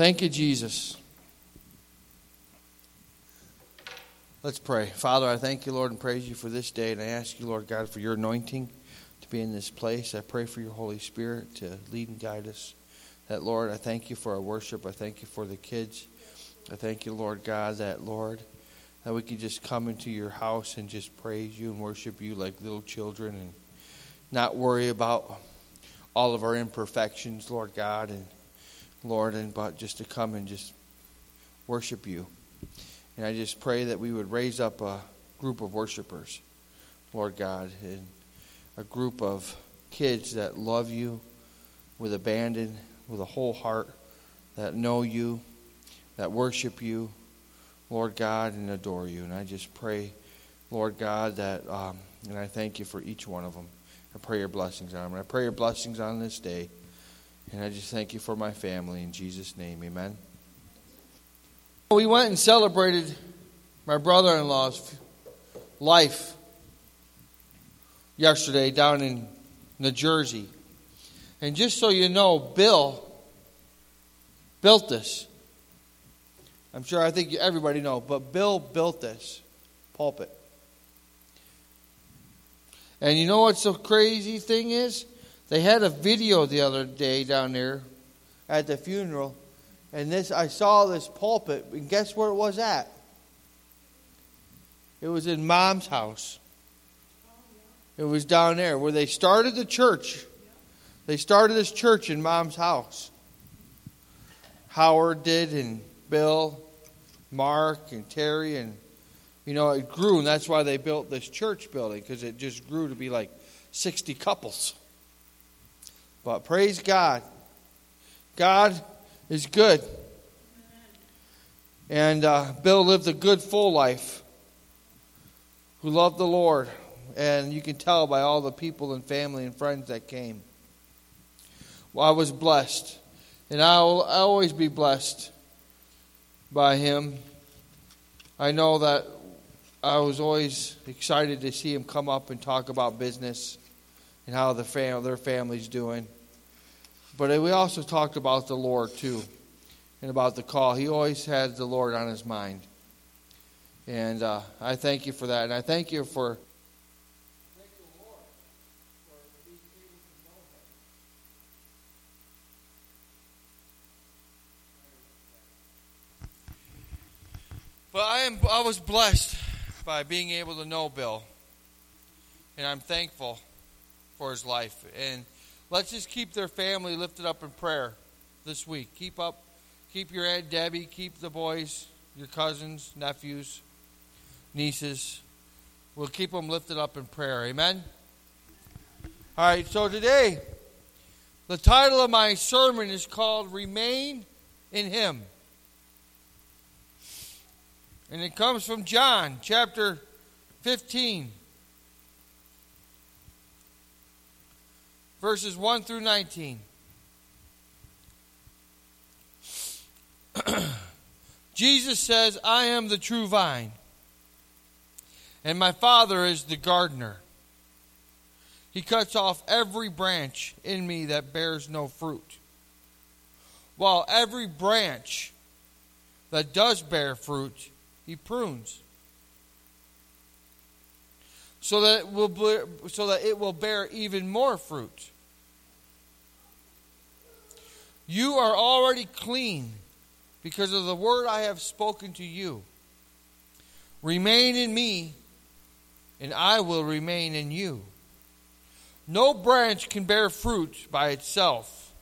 Thank you, Jesus. Let's pray. Father, I thank you, Lord, and praise you for this day. And I ask you, Lord God, for your anointing to be in this place. I pray for your Holy Spirit to lead and guide us. That, Lord, I thank you for our worship. I thank you for the kids. I thank you, Lord God, that, Lord, that we can just come into your house and just praise you and worship you like little children and not worry about all of our imperfections, Lord God, and Lord, and but just to come and just worship you. And I just pray that we would raise up a group of worshipers, Lord God, and a group of kids that love you with abandon, with a whole heart, that know you, that worship you, Lord God, and adore you. And I just pray, Lord God, that, um, and I thank you for each one of them. I pray your blessings on them. And I pray your blessings on this day. And I just thank you for my family. In Jesus' name, amen. We went and celebrated my brother in law's life yesterday down in New Jersey. And just so you know, Bill built this. I'm sure I think everybody know, but Bill built this pulpit. And you know what's the crazy thing is? They had a video the other day down there at the funeral, and this I saw this pulpit, and guess where it was at? It was in Mom's house. It was down there where they started the church. They started this church in Mom's house. Howard did, and Bill, Mark, and Terry, and you know, it grew, and that's why they built this church building, because it just grew to be like 60 couples. But praise God. God is good. And uh, Bill lived a good, full life who loved the Lord. And you can tell by all the people and family and friends that came. Well, I was blessed. And I'll, I'll always be blessed by him. I know that I was always excited to see him come up and talk about business and how the fam- their family's doing. But we also talked about the Lord too, and about the call. He always had the Lord on his mind, and uh, I thank you for that, and I thank you for. But I am I was blessed by being able to know Bill. And I'm thankful for his life. And let's just keep their family lifted up in prayer this week. Keep up keep your Aunt Debbie, keep the boys, your cousins, nephews, nieces. We'll keep them lifted up in prayer. Amen. All right, so today the title of my sermon is called Remain in Him. And it comes from John chapter 15, verses 1 through 19. Jesus says, I am the true vine, and my Father is the gardener. He cuts off every branch in me that bears no fruit, while every branch that does bear fruit, he prunes so that it will bear, so that it will bear even more fruit. You are already clean because of the word I have spoken to you. Remain in me, and I will remain in you. No branch can bear fruit by itself.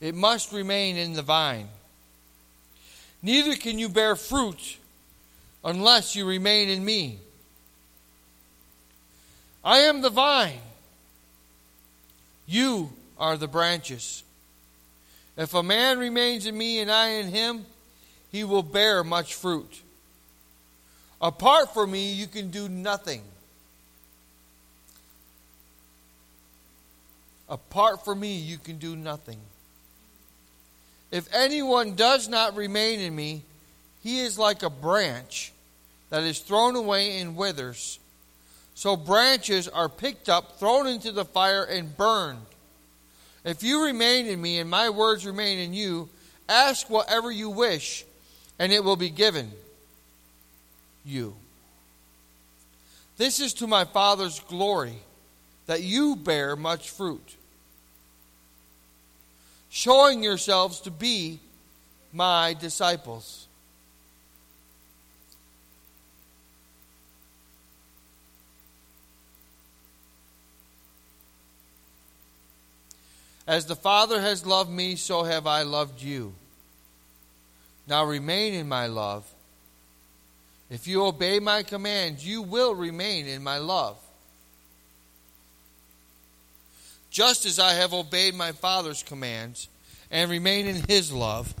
It must remain in the vine. Neither can you bear fruit unless you remain in me. I am the vine. You are the branches. If a man remains in me and I in him, he will bear much fruit. Apart from me, you can do nothing. Apart from me, you can do nothing. If anyone does not remain in me, he is like a branch that is thrown away and withers. So branches are picked up, thrown into the fire, and burned. If you remain in me and my words remain in you, Ask whatever you wish, and it will be given you. This is to my Father's glory, that you bear much fruit, showing yourselves to be my disciples. As the Father has loved me, so have I loved you. Now remain in my love. If you obey my commands, you will remain in my love. Just as I have obeyed my Father's commands and remain in his love,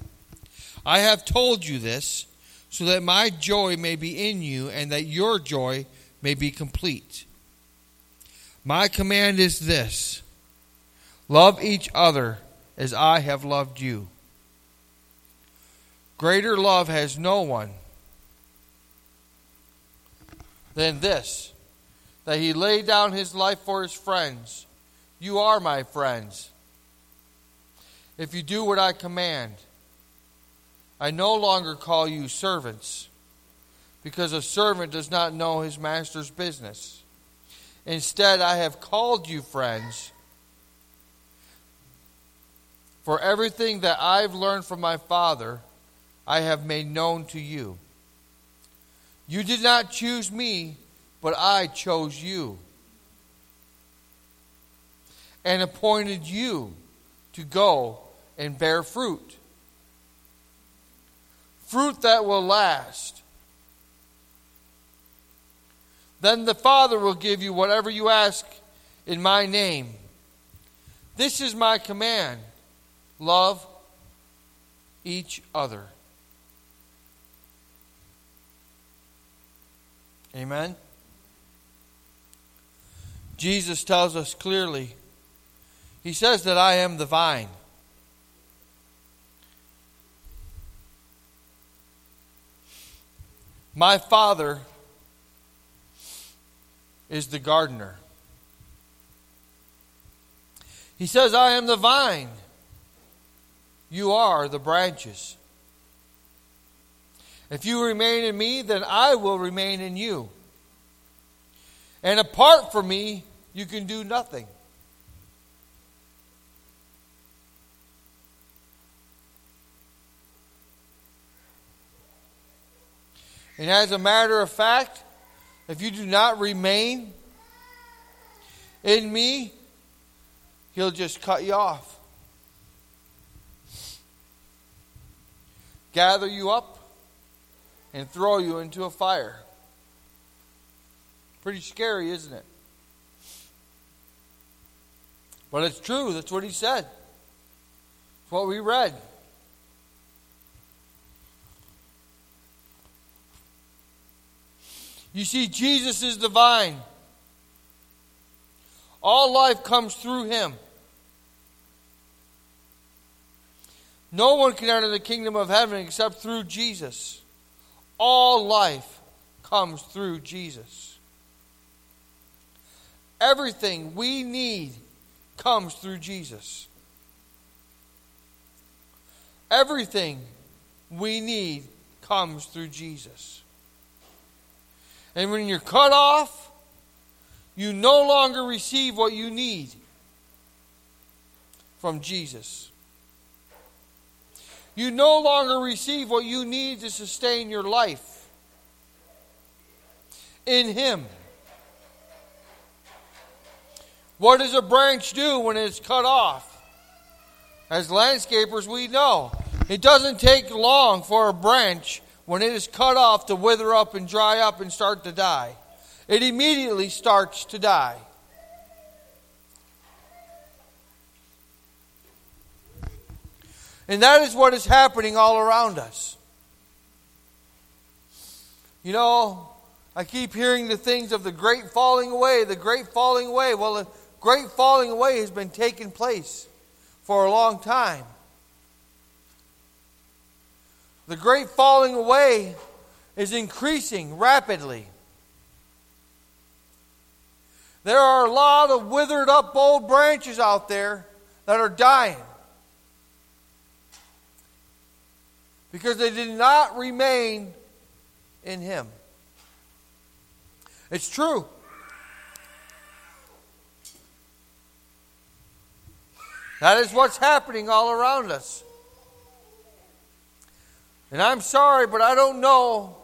I have told you this so that my joy may be in you and that your joy may be complete. My command is this love each other as I have loved you. Greater love has no one than this that he laid down his life for his friends. You are my friends. If you do what I command, I no longer call you servants, because a servant does not know his master's business. Instead, I have called you friends. For everything that I've learned from my Father, I have made known to you. You did not choose me, but I chose you and appointed you to go and bear fruit. Fruit that will last. Then the Father will give you whatever you ask in my name. This is my command love each other. Amen. Jesus tells us clearly, He says that I am the vine. My Father is the gardener. He says, I am the vine. You are the branches. If you remain in me, then I will remain in you. And apart from me, you can do nothing. And as a matter of fact, if you do not remain in me, he'll just cut you off. Gather you up and throw you into a fire. Pretty scary, isn't it? But it's true. That's what he said. It's what we read. You see, Jesus is the vine. All life comes through him. No one can enter the kingdom of heaven except through Jesus. All life comes through Jesus. Everything we need comes through Jesus. Everything we need comes through Jesus. And when you're cut off, you no longer receive what you need from Jesus. You no longer receive what you need to sustain your life in Him. What does a branch do when it's cut off? As landscapers, we know it doesn't take long for a branch, when it is cut off, to wither up and dry up and start to die. It immediately starts to die. And that is what is happening all around us. You know, I keep hearing the things of the great falling away, the great falling away. Well, the great falling away has been taking place for a long time. The great falling away is increasing rapidly. There are a lot of withered up old branches out there that are dying. Because they did not remain in Him. It's true. That is what's happening all around us. And I'm sorry, but I don't know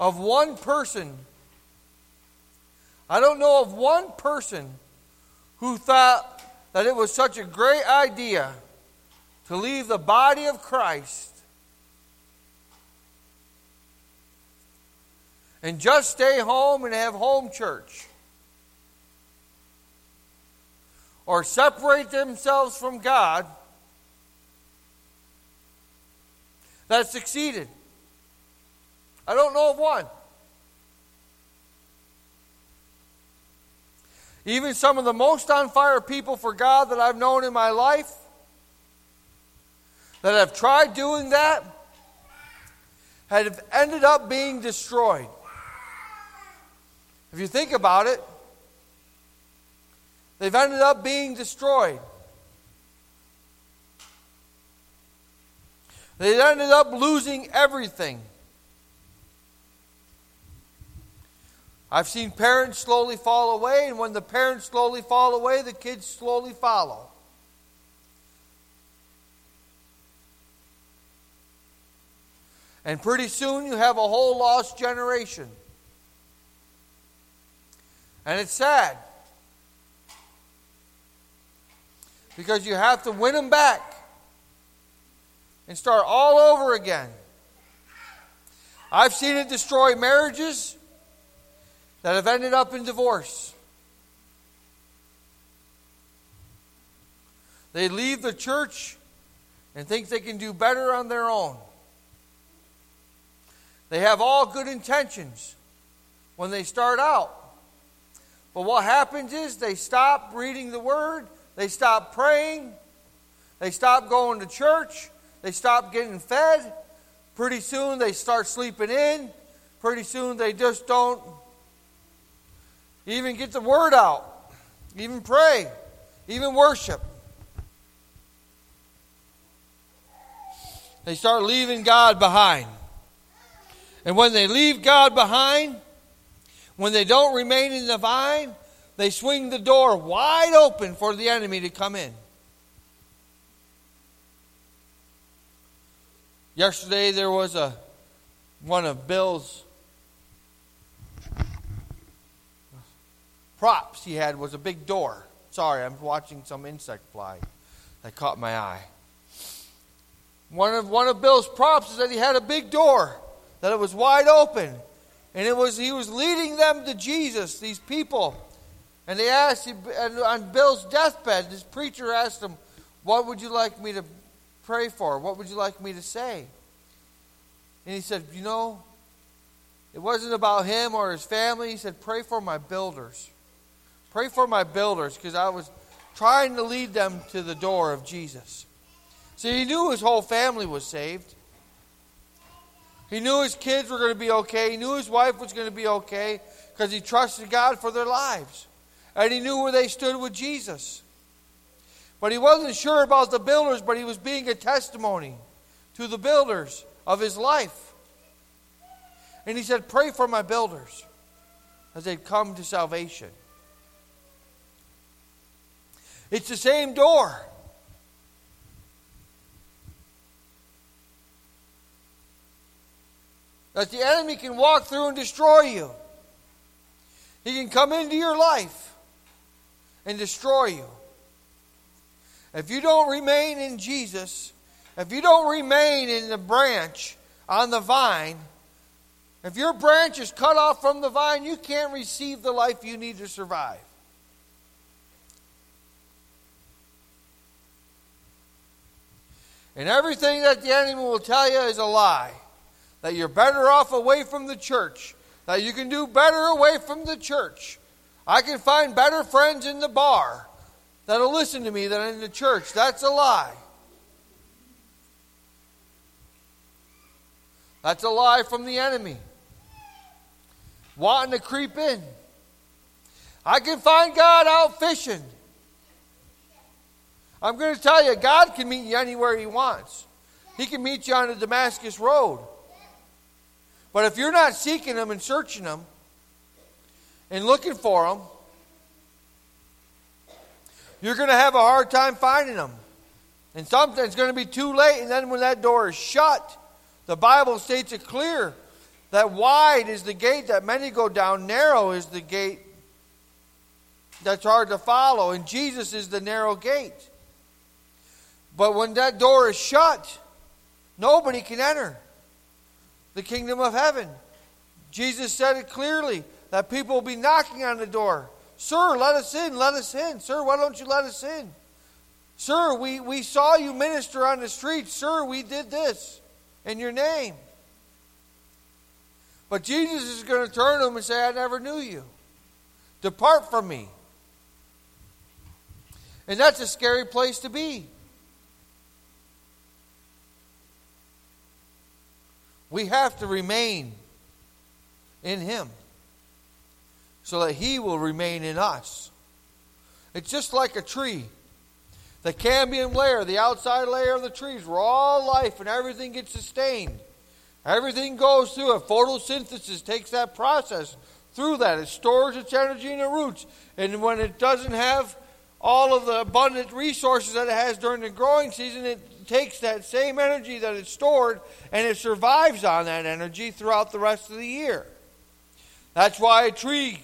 of one person. I don't know of one person who thought that it was such a great idea to leave the body of Christ and just stay home and have home church. Or separate themselves from God that succeeded. I don't know of one. Even some of the most on fire people for God that I've known in my life that have tried doing that have ended up being destroyed. If you think about it, they've ended up being destroyed. They ended up losing everything. I've seen parents slowly fall away, and when the parents slowly fall away, the kids slowly follow. And pretty soon you have a whole lost generation. And it's sad. Because you have to win them back and start all over again. I've seen it destroy marriages that have ended up in divorce. They leave the church and think they can do better on their own. They have all good intentions when they start out. But what happens is they stop reading the Word, they stop praying, they stop going to church, they stop getting fed. Pretty soon they start sleeping in. Pretty soon they just don't even get the Word out, even pray, even worship. They start leaving God behind. And when they leave God behind, when they don't remain in the vine, they swing the door wide open for the enemy to come in. Yesterday there was a one of Bill's props he had was a big door. Sorry, I'm watching some insect fly that caught my eye. One of one of Bill's props is that he had a big door that it was wide open and it was he was leading them to Jesus, these people. And they asked him, on Bill's deathbed, this preacher asked him, What would you like me to pray for? What would you like me to say? And he said, You know, it wasn't about him or his family. He said, Pray for my builders. Pray for my builders because I was trying to lead them to the door of Jesus. See, he knew his whole family was saved. He knew his kids were going to be okay. He knew his wife was going to be okay because he trusted God for their lives. And he knew where they stood with Jesus. But he wasn't sure about the builders, but he was being a testimony to the builders of his life. And he said, Pray for my builders as they come to salvation. It's the same door. That the enemy can walk through and destroy you. He can come into your life and destroy you. If you don't remain in Jesus, if you don't remain in the branch on the vine, if your branch is cut off from the vine, you can't receive the life you need to survive. And everything that the enemy will tell you is a lie that you're better off away from the church, that you can do better away from the church. I can find better friends in the bar that'll listen to me than in the church. That's a lie. That's a lie from the enemy. Wanting to creep in. I can find God out fishing. I'm going to tell you, God can meet you anywhere He wants. He can meet you on the Damascus Road. But if you're not seeking them and searching them and looking for them, you're going to have a hard time finding them. And sometimes it's going to be too late. And then when that door is shut, the Bible states it clear that wide is the gate that many go down, narrow is the gate that's hard to follow, and Jesus is the narrow gate. But when that door is shut, nobody can enter the kingdom of heaven. Jesus said it clearly that people will be knocking on the door. Sir, let us in, let us in. Sir, why don't you let us in? Sir, we, we saw you minister on the street. Sir, we did this in your name. But Jesus is going to turn to them and say, I never knew you. Depart from me. And that's a scary place to be. We have to remain in Him so that He will remain in us. It's just like a tree. The cambium layer, the outside layer of the trees, where all life and everything gets sustained. Everything goes through it. Photosynthesis takes that process through that. It stores its energy in the roots. And when it doesn't have all of the abundant resources that it has during the growing season, it takes that same energy that it stored and it survives on that energy throughout the rest of the year. That's why a tree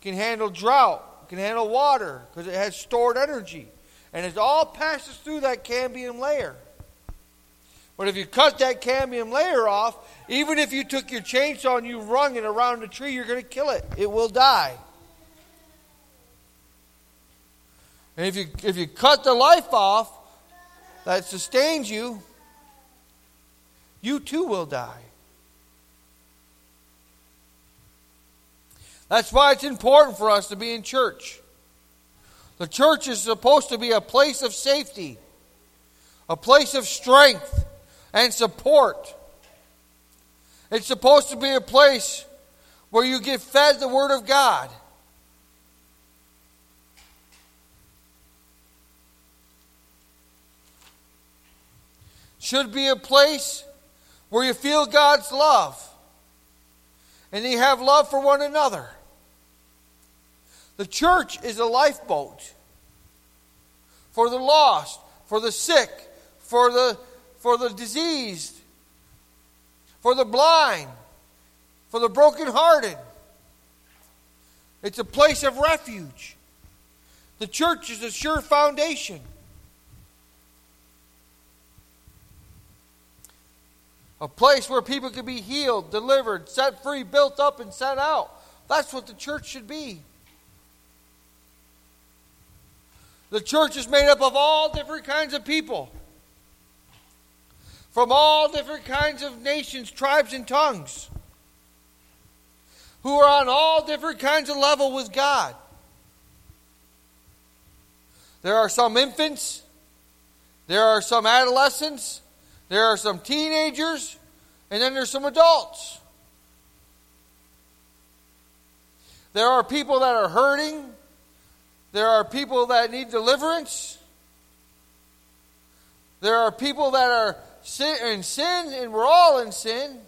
can handle drought, can handle water, because it has stored energy. And it all passes through that cambium layer. But if you cut that cambium layer off, even if you took your chainsaw and you wrung it around the tree, you're going to kill it. It will die. And if you, if you cut the life off that sustains you, you too will die. That's why it's important for us to be in church. The church is supposed to be a place of safety, a place of strength, and support. It's supposed to be a place where you get fed the Word of God. Should be a place where you feel God's love and you have love for one another. The church is a lifeboat for the lost, for the sick, for the for the diseased, for the blind, for the brokenhearted. It's a place of refuge. The church is a sure foundation. A place where people can be healed, delivered, set free, built up, and sent out. That's what the church should be. The church is made up of all different kinds of people from all different kinds of nations, tribes, and tongues who are on all different kinds of level with God. There are some infants, there are some adolescents, there are some teenagers, and then there's some adults. There are people that are hurting. There are people that need deliverance. There are people that are in sin, and we're all in sin.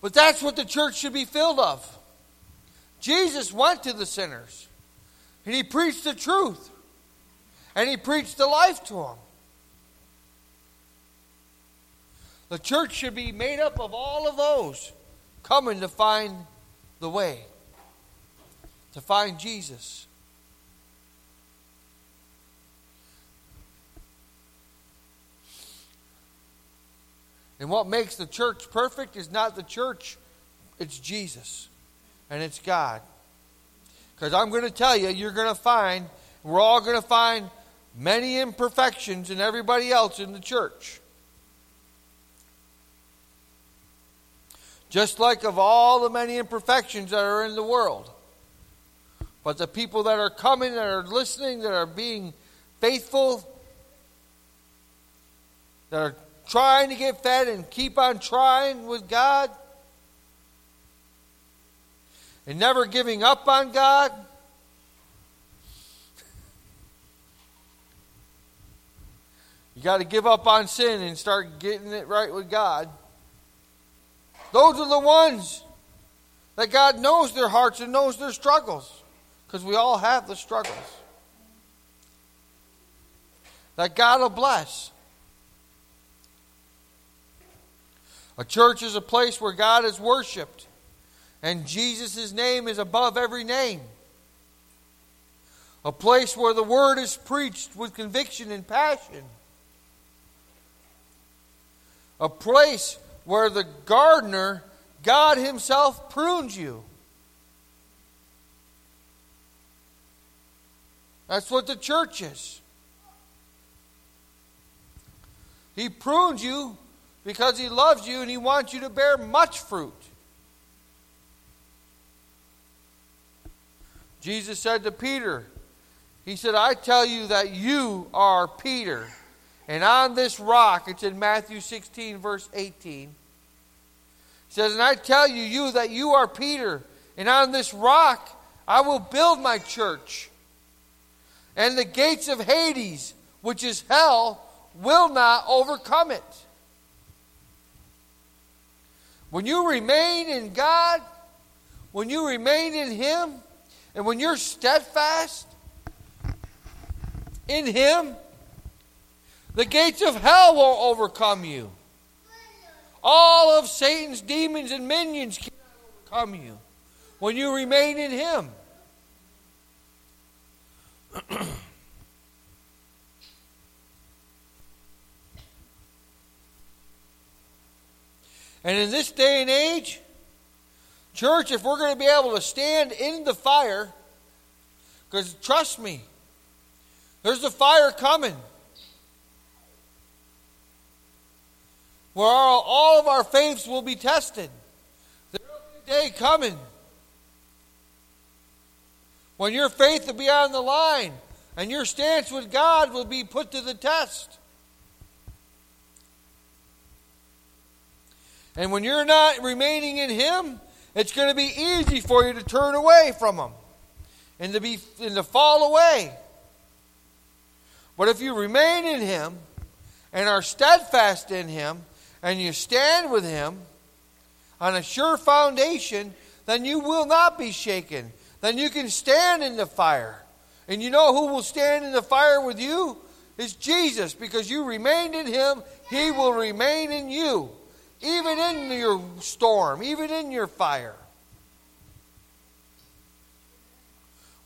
But that's what the church should be filled of. Jesus went to the sinners, and he preached the truth, and he preached the life to them. The church should be made up of all of those coming to find the way, to find Jesus. And what makes the church perfect is not the church, it's Jesus and it's God. Because I'm going to tell you, you're going to find, we're all going to find many imperfections in everybody else in the church. Just like of all the many imperfections that are in the world. But the people that are coming, that are listening, that are being faithful, that are trying to get fed and keep on trying with God and never giving up on God. You got to give up on sin and start getting it right with God. Those are the ones that God knows their hearts and knows their struggles. Because we all have the struggles. That God will bless. A church is a place where God is worshiped and Jesus' name is above every name. A place where the word is preached with conviction and passion. A place where the gardener, God Himself, prunes you. That's what the church is. He prunes you because He loves you and He wants you to bear much fruit. Jesus said to Peter, He said, I tell you that you are Peter. And on this rock, it's in Matthew 16, verse 18. He says, And I tell you, you that you are Peter, and on this rock I will build my church. And the gates of Hades, which is hell, will not overcome it. When you remain in God, when you remain in Him, and when you're steadfast in Him, the gates of hell won't overcome you. All of Satan's demons and minions cannot overcome you when you remain in Him. and in this day and age, Church, if we're going to be able to stand in the fire, because trust me, there's a fire coming. Where all, all of our faiths will be tested. There will be a day coming when your faith will be on the line and your stance with God will be put to the test. And when you're not remaining in Him, it's going to be easy for you to turn away from Him and to be and to fall away. But if you remain in him and are steadfast in him and you stand with him on a sure foundation, then you will not be shaken. Then you can stand in the fire. And you know who will stand in the fire with you? Is Jesus, because you remained in him, he will remain in you even in your storm, even in your fire.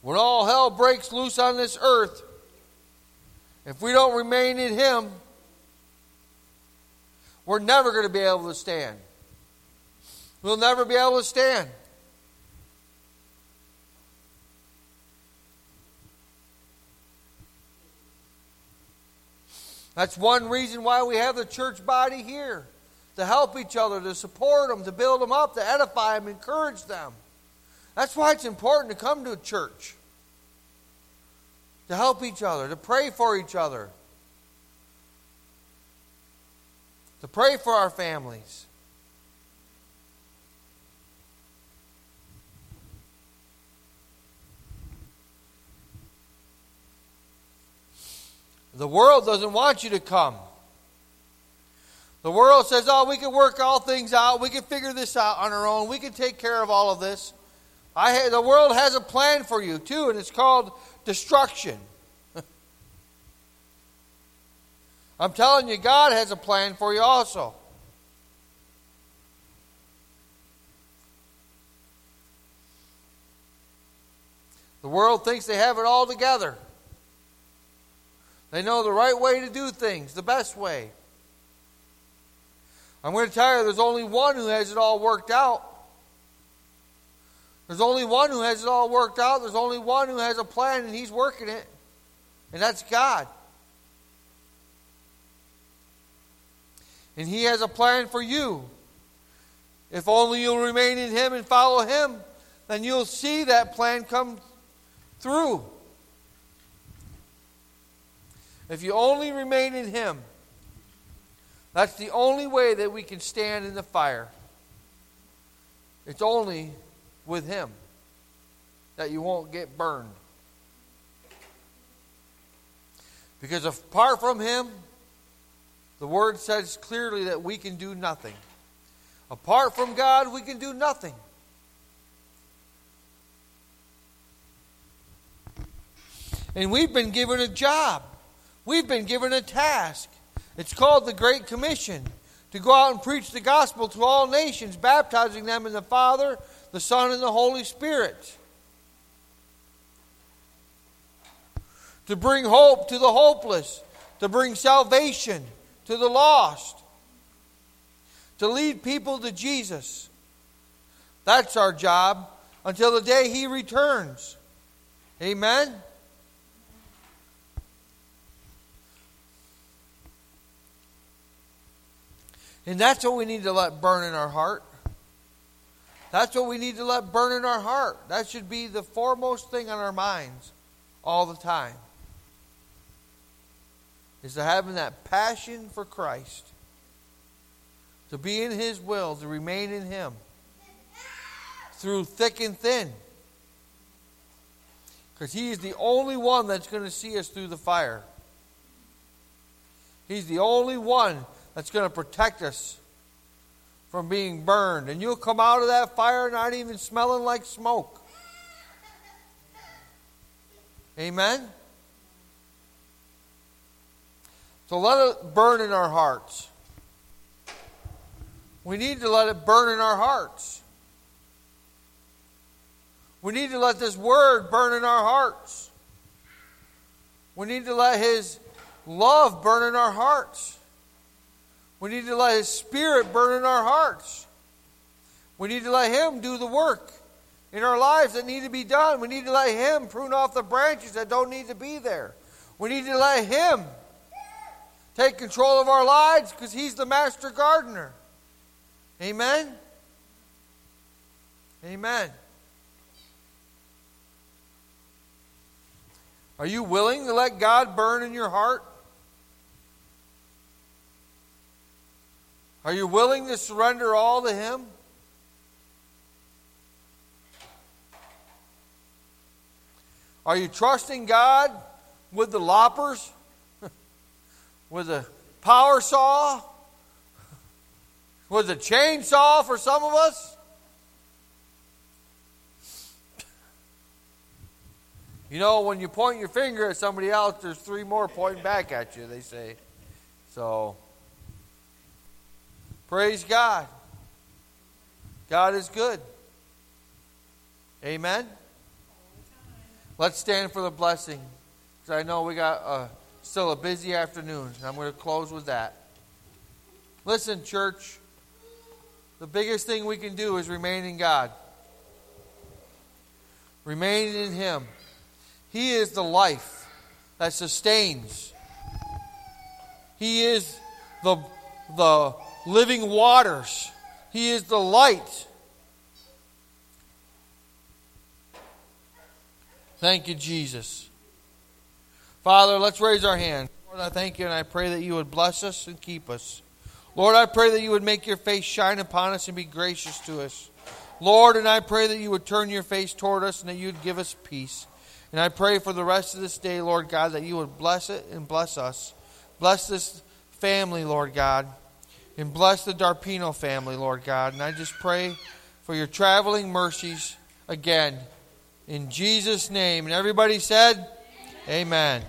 When all hell breaks loose on this earth, if we don't remain in Him, we're never going to be able to stand. We'll never be able to stand. That's one reason why we have the church body here to help each other, to support them, to build them up, to edify them, encourage them. That's why it's important to come to a church. To help each other, to pray for each other, to pray for our families. The world doesn't want you to come. The world says, oh, we can work all things out. We can figure this out on our own. We can take care of all of this. I, the world has a plan for you, too, and it's called destruction. I'm telling you, God has a plan for you also. The world thinks they have it all together. They know the right way to do things, the best way. I'm going to tell you, there's only one who has it all worked out. There's only one who has it all worked out. There's only one who has a plan and he's working it. And that's God. And he has a plan for you. If only you'll remain in him and follow him, then you'll see that plan come through. If you only remain in him, that's the only way that we can stand in the fire. It's only with Him that you won't get burned. Because apart from Him, The Word says clearly that we can do nothing. Apart from God, we can do nothing. And we've been given a job. We've been given a task. It's called the Great Commission to go out and preach the gospel to all nations, baptizing them in the Father, the Son, and the Holy Spirit. To bring hope to the hopeless, to bring salvation to the lost, to lead people to Jesus. That's our job until the day He returns. Amen? And that's what we need to let burn in our heart. That's what we need to let burn in our heart. That should be the foremost thing on our minds all the time. Is to having that passion for Christ. To be in His will, to remain in Him. Through thick and thin. Because He is the only one that's going to see us through the fire. He's the only one that's going to protect us from being burned. And you'll come out of that fire not even smelling like smoke. Amen? So let it burn in our hearts. We need to let it burn in our hearts. We need to let this word burn in our hearts. We need to let his love burn in our hearts. We need to let His Spirit burn in our hearts. We need to let Him do the work in our lives that need to be done. We need to let Him prune off the branches that don't need to be there. We need to let Him take control of our lives because He's the master gardener. Amen? Amen. Are you willing to let God burn in your heart? Are you willing to surrender all to Him? Are you trusting God with the loppers? With a power saw? With a chainsaw for some of us? You know, when you point your finger at somebody else, there's three more pointing back at you, they say. So. Praise God. God is good. Amen. Let's stand for the blessing. Because I know we got uh, still a busy afternoon. I'm going to close with that. Listen, church. The biggest thing we can do is remain in God. Remain in Him. He is the life that sustains. He is the, the living waters. He is the light. Thank you, Jesus. Father, let's raise our hand. Lord, I thank you and I pray that you would bless us and keep us. Lord, I pray that you would make your face shine upon us and be gracious to us. Lord, and I pray that you would turn your face toward us and that you would give us peace. And I pray for the rest of this day, Lord God, that you would bless it and bless us. Bless this family, Lord God. And bless the Darpino family, Lord God. And I just pray for your traveling mercies again. In Jesus' name. And everybody said. Amen.